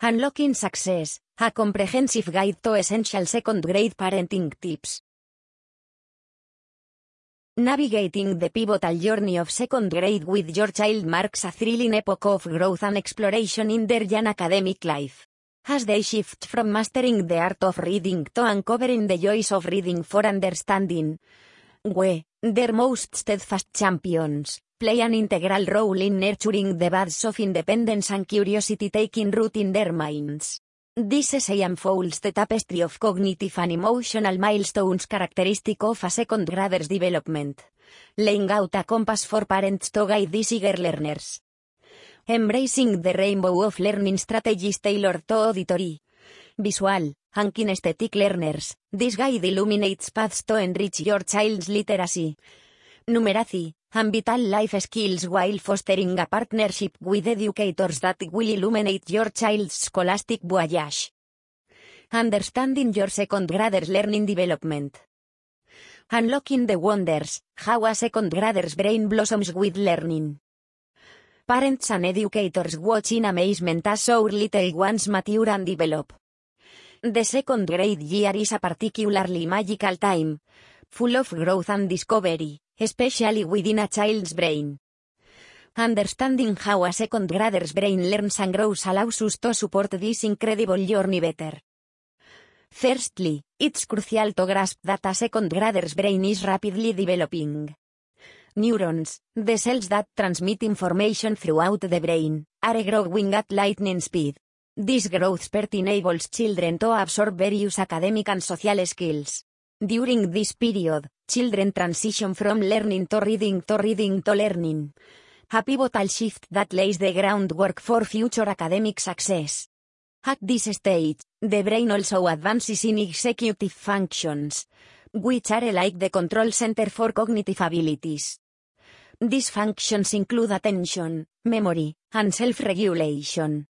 Unlocking Success, a comprehensive guide to essential second grade parenting tips. Navigating the pivotal journey of second grade with your child marks a thrilling epoch of growth and exploration in their young academic life. As they shift from mastering the art of reading to uncovering the joys of reading for understanding, we, their most steadfast champions, play an integral role in nurturing the buds of independence and curiosity taking root in their minds. This essay unfolds the tapestry of cognitive and emotional milestones characteristic of a second grader's development, laying out a compass for parents to guide these eager learners. Embracing the rainbow of learning strategies tailored to auditory, visual, and kinesthetic learners, this guide illuminates paths to enrich your child's literacy, numeracy, and vital life skills while fostering a partnership with educators that will illuminate your child's scholastic voyage. Understanding your second grader's learning development. Unlocking the wonders, how a second grader's brain blossoms with learning. Parents and educators watch in amazement as our little ones mature and develop. The second grade year is a particularly magical time, full of growth and discovery, especially within a child's brain. Understanding how a second grader's brain learns and grows allows us to support this incredible journey better. Firstly, it's crucial to grasp that a second grader's brain is rapidly developing. Neurons, the cells that transmit information throughout the brain, are growing at lightning speed. This growth spurt enables children to absorb various academic and social skills. During this period, children transition from learning to reading to reading to learning. A pivotal shift that lays the groundwork for future academic success. At this stage, the brain also advances in executive functions, which are like the control center for cognitive abilities. These functions include attention, memory, and self-regulation.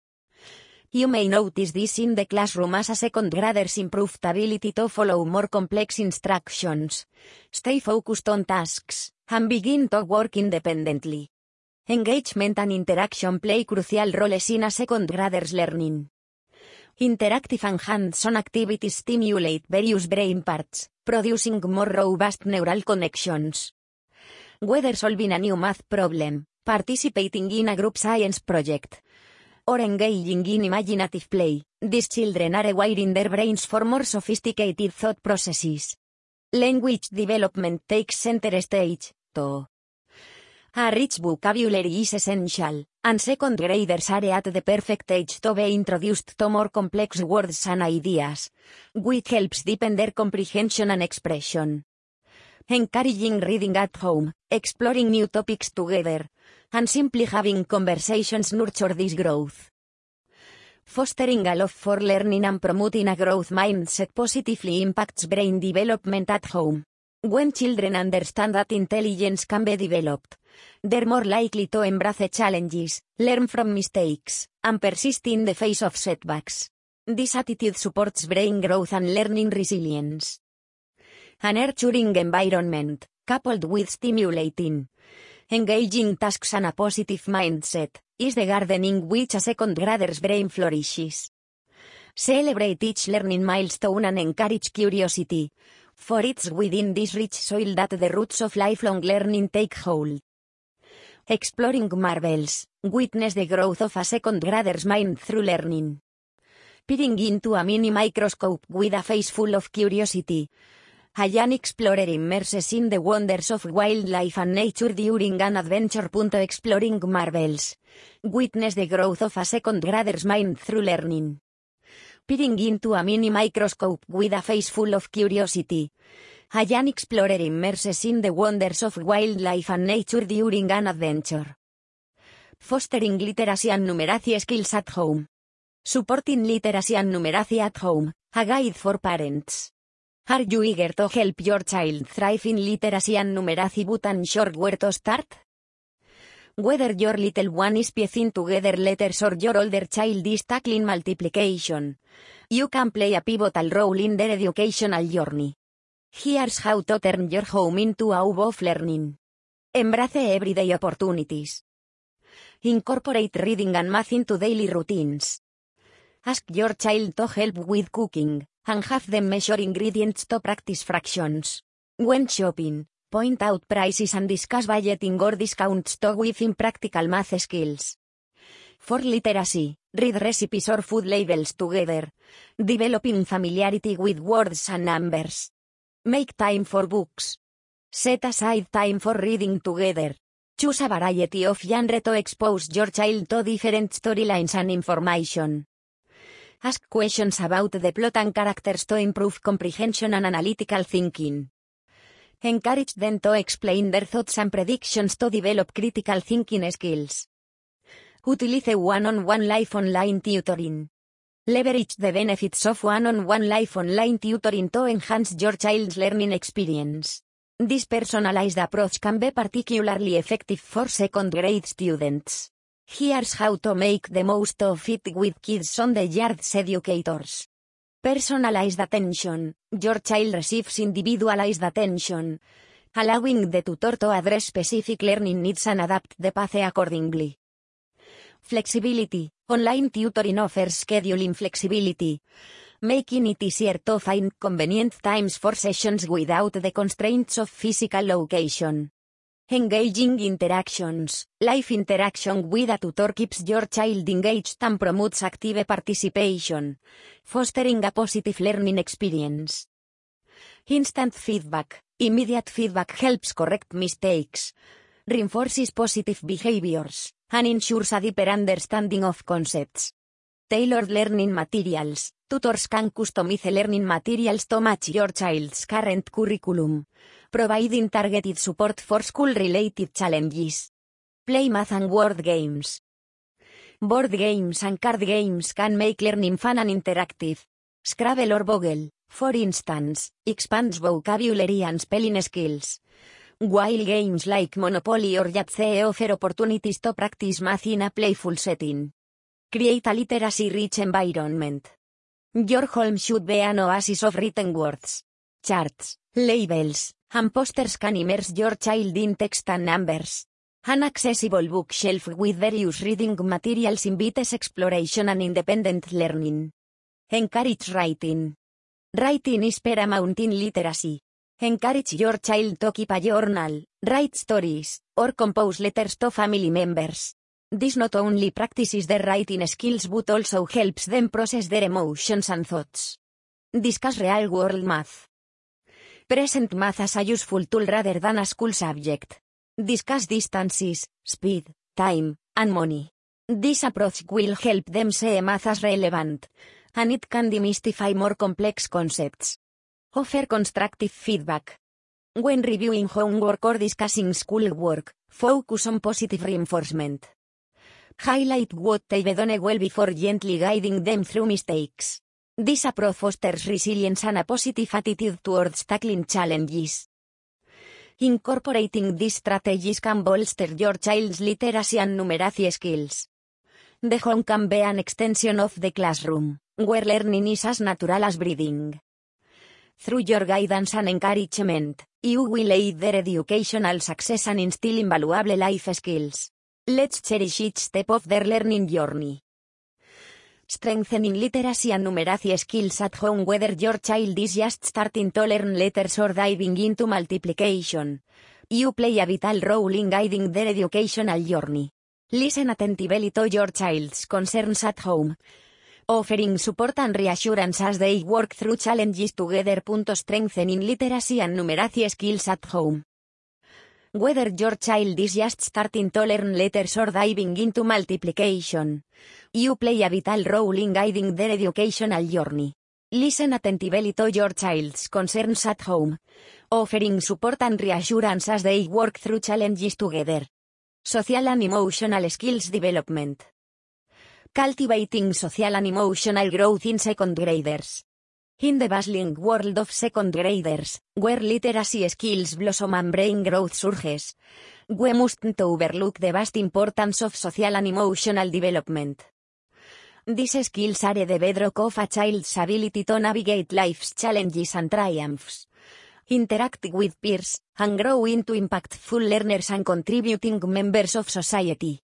You may notice this in the classroom as a second grader's improved ability to follow more complex instructions, stay focused on tasks, and begin to work independently. Engagement and interaction play crucial roles in a second grader's learning. Interactive and hands-on activities stimulate various brain parts, producing more robust neural connections. Whether solving a new math problem, participating in a group science project, or engaging in imaginative play, these children are wiring their brains for more sophisticated thought processes. Language development takes center stage, too. A rich vocabulary is essential, and second graders are at the perfect age to be introduced to more complex words and ideas, which helps deepen their comprehension and expression. Encouraging reading at home, exploring new topics together, and simply having conversations nurture this growth. Fostering a love for learning and promoting a growth mindset positively impacts brain development at home. When children understand that intelligence can be developed, they're more likely to embrace challenges, learn from mistakes, and persist in the face of setbacks. This attitude supports brain growth and learning resilience. A nurturing environment, coupled with stimulating, engaging tasks and a positive mindset, is the gardening which a second grader's brain flourishes. Celebrate each learning milestone and encourage curiosity, for it's within this rich soil that the roots of lifelong learning take hold. Exploring marvels, witness the growth of a second grader's mind through learning. Peering into a mini microscope with a face full of curiosity, a young explorer immerses in the wonders of wildlife and nature during an adventure. Exploring marvels. Witness the growth of a second grader's mind through learning. Peering into a mini microscope with a face full of curiosity. A young explorer immerses in the wonders of wildlife and nature during an adventure. Fostering literacy and numeracy skills at home. Supporting literacy and numeracy at home, a guide for parents. Are you eager to help your child thrive in literacy and numeracy but unsure where to start? Whether your little one is piecing together letters or your older child is tackling multiplication, you can play a pivotal role in their educational journey. Here's how to turn your home into a hub of learning. Embrace everyday opportunities. Incorporate reading and math into daily routines. Ask your child to help with cooking, and have them measure ingredients to practice fractions. When shopping, point out prices and discuss budgeting or discounts to within practical math skills. For literacy, read recipes or food labels together. Developing familiarity with words and numbers. Make time for books. Set aside time for reading together. Choose a variety of genre to expose your child to different storylines and information. Ask questions about the plot and characters to improve comprehension and analytical thinking. Encourage them to explain their thoughts and predictions to develop critical thinking skills. Utilice one-on-one life online tutoring. Leverage the benefits of one-on-one life online tutoring to enhance your child's learning experience. This personalized approach can be particularly effective for second grade students. Here's how to make the most of it with Kids on the Yard's educators. Personalized attention. Your child receives individualized attention, allowing the tutor to address specific learning needs and adapt the path accordingly. Flexibility. Online tutoring offers scheduling flexibility, making it easier to find convenient times for sessions without the constraints of physical location. Engaging interactions. Life interaction with a tutor keeps your child engaged and promotes active participation, fostering a positive learning experience. Instant feedback. Immediate feedback helps correct mistakes, reinforces positive behaviors, and ensures a deeper understanding of concepts. Tailored learning materials. Tutors can customize learning materials to match your child's current curriculum providing targeted support for school-related challenges. Play math and word games. Board games and card games can make learning fun and interactive. Scrabble or Boggle, for instance, expands vocabulary and spelling skills. While games like Monopoly or Yahtzee offer opportunities to practice math in a playful setting. Create a literacy-rich environment. Your home should be an oasis of written words, charts, labels, and posters can immerse your child in text and numbers. An accessible bookshelf with various reading materials invites exploration and independent learning. Encourage writing. Writing is paramount in literacy. Encourage your child to keep a journal, write stories, or compose letters to family members. This not only practices their writing skills but also helps them process their emotions and thoughts. Discuss real world math. Present math as a useful tool rather than a school subject. Discuss distances, speed, time, and money. This approach will help them see math as relevant, and it can demystify more complex concepts. Offer constructive feedback. When reviewing homework or discussing schoolwork, focus on positive reinforcement. Highlight what they've done well before gently guiding them through mistakes. This approach fosters resilience and a positive attitude towards tackling challenges. Incorporating these strategies can bolster your child's literacy and numeracy skills. The home can be an extension of the classroom, where learning is as natural as breathing. Through your guidance and encouragement, you will aid their educational success and instill invaluable life skills. Let's cherish each step of their learning journey. Strengthening literacy and numeracy skills at home whether your child is just starting to learn letters or diving into multiplication. You play a vital role in guiding their educational journey. Listen attentively to your child's concerns at home. Offering support and reassurance as they work through challenges together. Strengthening literacy and numeracy skills at home. Whether your child is just starting to learn letters or diving into multiplication. You play a vital role in guiding their educational journey. Listen attentively to your child's concerns at home. Offering support and reassurance as they work through challenges together. Social and emotional skills development. Cultivating social and emotional growth in second graders. In the bustling world of second graders, where literacy skills blossom and brain growth surges, we mustn't overlook the vast importance of social and emotional development. These skills are the bedrock of a child's ability to navigate life's challenges and triumphs, interact with peers, and grow into impactful learners and contributing members of society.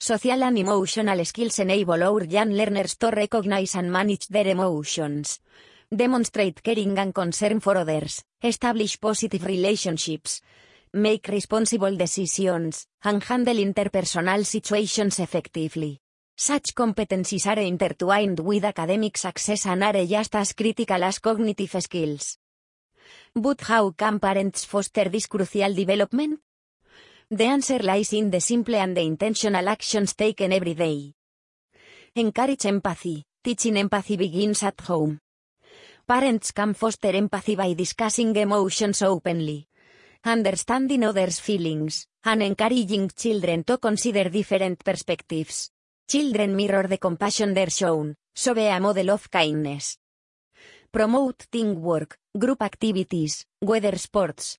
Social and emotional skills enable our young learners to recognize and manage their emotions. Demonstrate caring and concern for others, establish positive relationships, make responsible decisions, and handle interpersonal situations effectively. Such competencies are intertwined with academic success and are just as critical as cognitive skills. But how can parents foster this crucial development? The answer lies in the simple and the intentional actions taken every day. Encourage empathy. Teaching empathy begins at home. Parents can foster empathy by discussing emotions openly, understanding others' feelings, and encouraging children to consider different perspectives. Children mirror the compassion they're shown, so be a model of kindness. Promote teamwork, group activities, whether sports,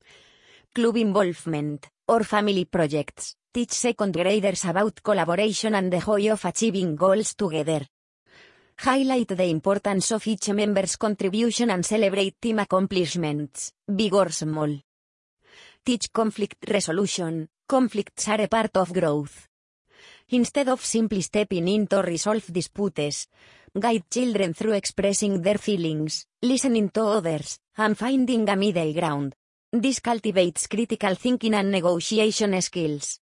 club involvement, or family projects. Teach second graders about collaboration and the joy of achieving goals together. Highlight the importance of each member's contribution and celebrate team accomplishments, big or small. Teach conflict resolution. Conflicts are a part of growth. Instead of simply stepping in to resolve disputes, guide children through expressing their feelings, listening to others, and finding a middle ground. This cultivates critical thinking and negotiation skills.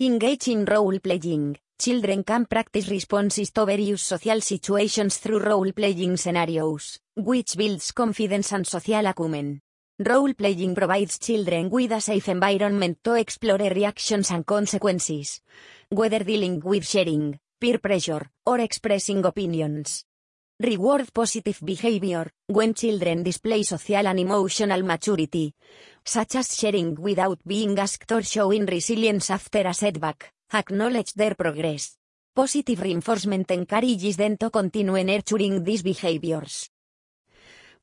Engage in role playing. Children can practice responses to various social situations through role playing scenarios, which builds confidence and social acumen. Role playing provides children with a safe environment to explore reactions and consequences, whether dealing with sharing, peer pressure, or expressing opinions. Reward positive behavior when children display social and emotional maturity, such as sharing without being asked or showing resilience after a setback, acknowledge their progress. Positive reinforcement encourages them to continue nurturing these behaviors.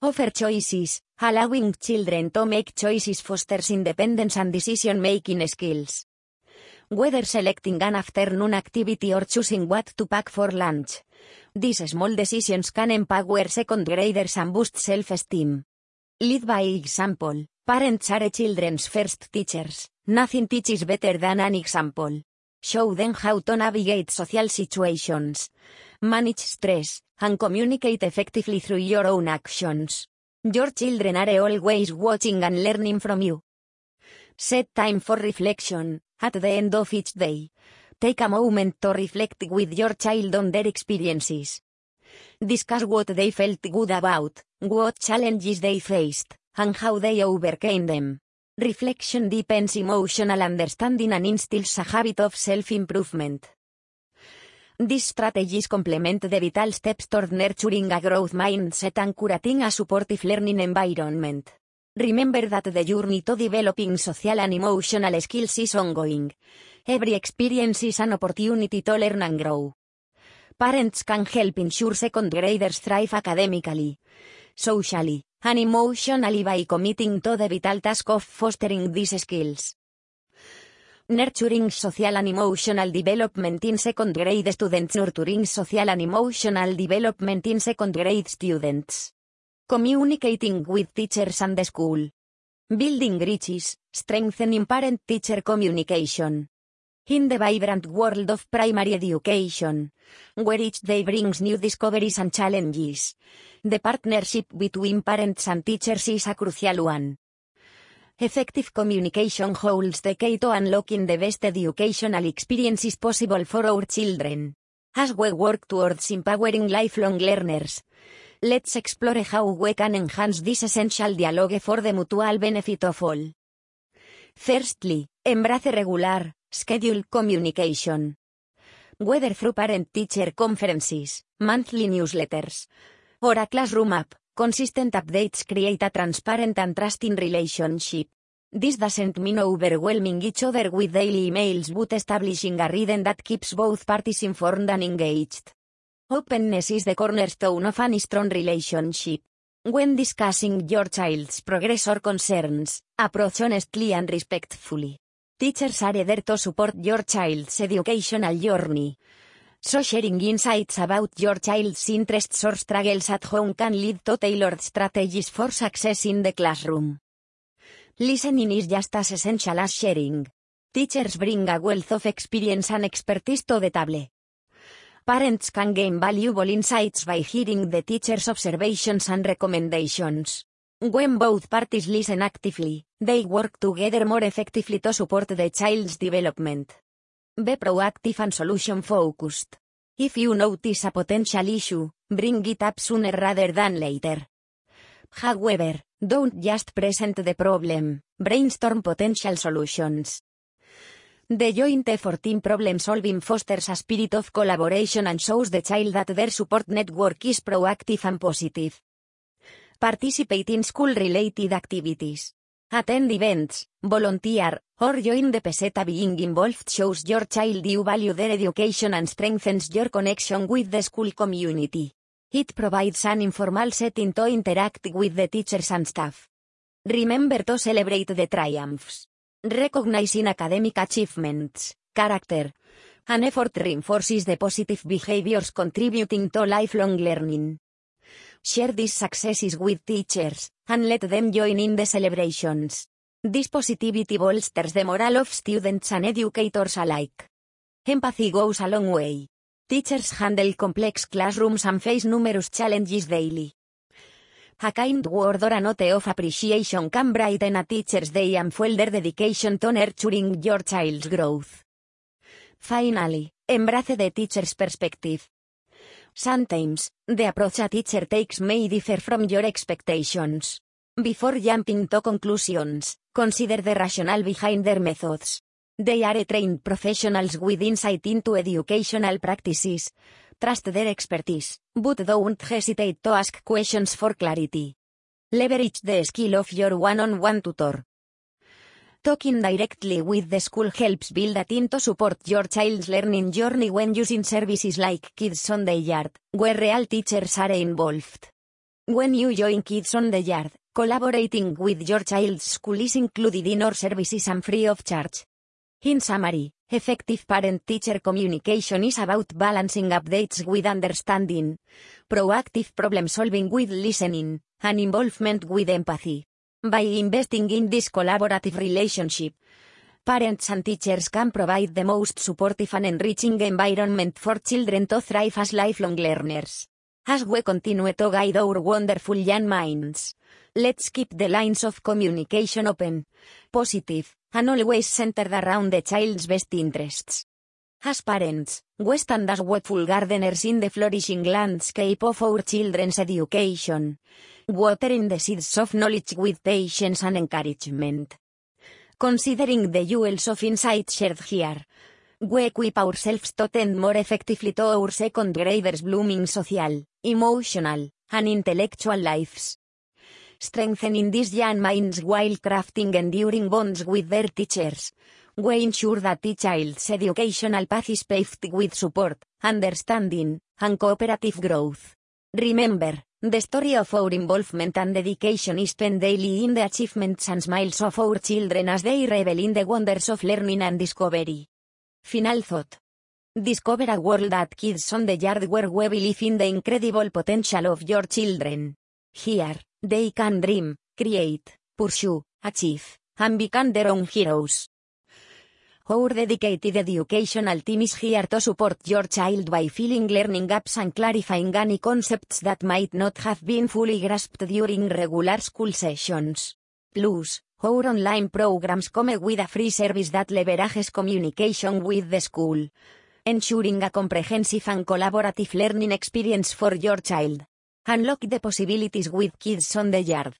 Offer choices, allowing children to make choices fosters independence and decision-making skills. Whether selecting an afternoon activity or choosing what to pack for lunch. These small decisions can empower second graders and boost self-esteem. Lead by example. Parents are children's first teachers. Nothing teaches better than an example. Show them how to navigate social situations, manage stress, and communicate effectively through your own actions. Your children are always watching and learning from you. Set time for reflection, at the end of each day. Take a moment to reflect with your child on their experiences. Discuss what they felt good about, what challenges they faced, and how they overcame them. Reflection deepens emotional understanding and instills a habit of self-improvement. These strategies complement the vital steps toward nurturing a growth mindset and curating a supportive learning environment. Remember that the journey to developing social and emotional skills is ongoing. Every experience is an opportunity to learn and grow. Parents can help ensure second graders thrive academically, socially, and emotionally by committing to the vital task of fostering these skills. Nurturing social and emotional development in second grade students. Nurturing social and emotional development in second grade students. Communicating with teachers and the school. Building bridges, strengthening parent-teacher communication. In the vibrant world of primary education, where each day brings new discoveries and challenges, the partnership between parents and teachers is a crucial one. Effective communication holds the key to unlocking the best educational experiences possible for our children. As we work towards empowering lifelong learners, let's explore how we can enhance this essential dialogue for the mutual benefit of all. Firstly, embrace regular, scheduled communication. Whether through parent-teacher conferences, monthly newsletters, or a classroom app, Consistent updates create a transparent and trusting relationship. This doesn't mean overwhelming each other with daily emails but establishing a rhythm that keeps both parties informed and engaged. Openness is the cornerstone of any strong relationship. When discussing your child's progress or concerns, approach honestly and respectfully. Teachers are there to support your child's educational journey, so sharing insights about your child's interests or struggles at home can lead to tailored strategies for success in the classroom. Listening is just as essential as sharing. Teachers bring a wealth of experience and expertise to the table. Parents can gain valuable insights by hearing the teacher's observations and recommendations. When both parties listen actively, they work together more effectively to support the child's development. Be proactive and solution focused. If you notice a potential issue, bring it up sooner rather than later. However, don't just present the problem, brainstorm potential solutions. The joint effort in problem solving fosters a spirit of collaboration and shows the child that their support network is proactive and positive. Participate in school related activities. Attend events, volunteer, or join the PTSA being involved shows your child you value their education and strengthens your connection with the school community. It provides an informal setting to interact with the teachers and staff. Remember to celebrate the triumphs. Recognizing academic achievements, character, and effort reinforces the positive behaviors contributing to lifelong learning. Share these successes with teachers, and let them join in the celebrations. This positivity bolsters the morale of students and educators alike. Empathy goes a long way. Teachers handle complex classrooms and face numerous challenges daily. A kind word or a note of appreciation can brighten a teacher's day and fuel their dedication to nurturing your child's growth. Finally, embrace the teacher's perspective. Sometimes, the approach a teacher takes may differ from your expectations. Before jumping to conclusions, consider the rationale behind their methods. They are trained professionals with insight into educational practices. Trust their expertise, but don't hesitate to ask questions for clarity. Leverage the skill of your one-on-one tutor. Talking directly with the school helps build a team to support your child's learning journey when using services like Kids on the Yard, where real teachers are involved. When you join Kids on the Yard, collaborating with your child's school is included in our services and free of charge. In summary, effective parent-teacher communication is about balancing updates with understanding, proactive problem-solving with listening, and involvement with empathy. By investing in this collaborative relationship, parents and teachers can provide the most supportive and enriching environment for children to thrive as lifelong learners. As we continue to guide our wonderful young minds, let's keep the lines of communication open, positive, and always centered around the child's best interests. As parents, we stand as watchful gardeners in the flourishing landscape of our children's education, watering the seeds of knowledge with patience and encouragement. Considering the jewels of insight shared here, we equip ourselves to tend more effectively to our second graders' blooming social, emotional, and intellectual lives strengthening these young minds while crafting enduring bonds with their teachers. We ensure that each child's educational path is paved with support, understanding, and cooperative growth. Remember, the story of our involvement and dedication is spent daily in the achievements and smiles of our children as they revel in the wonders of learning and discovery. Final thought. Discover a world that Kids on the Yard where we believe in the incredible potential of your children. Here, they can dream, create, pursue, achieve, and become their own heroes. Our dedicated educational team is here to support your child by filling learning gaps and clarifying any concepts that might not have been fully grasped during regular school sessions. Plus, our online programs come with a free service that leverages communication with the school, ensuring a comprehensive and collaborative learning experience for your child. Unlock the possibilities with Kids on the Yard.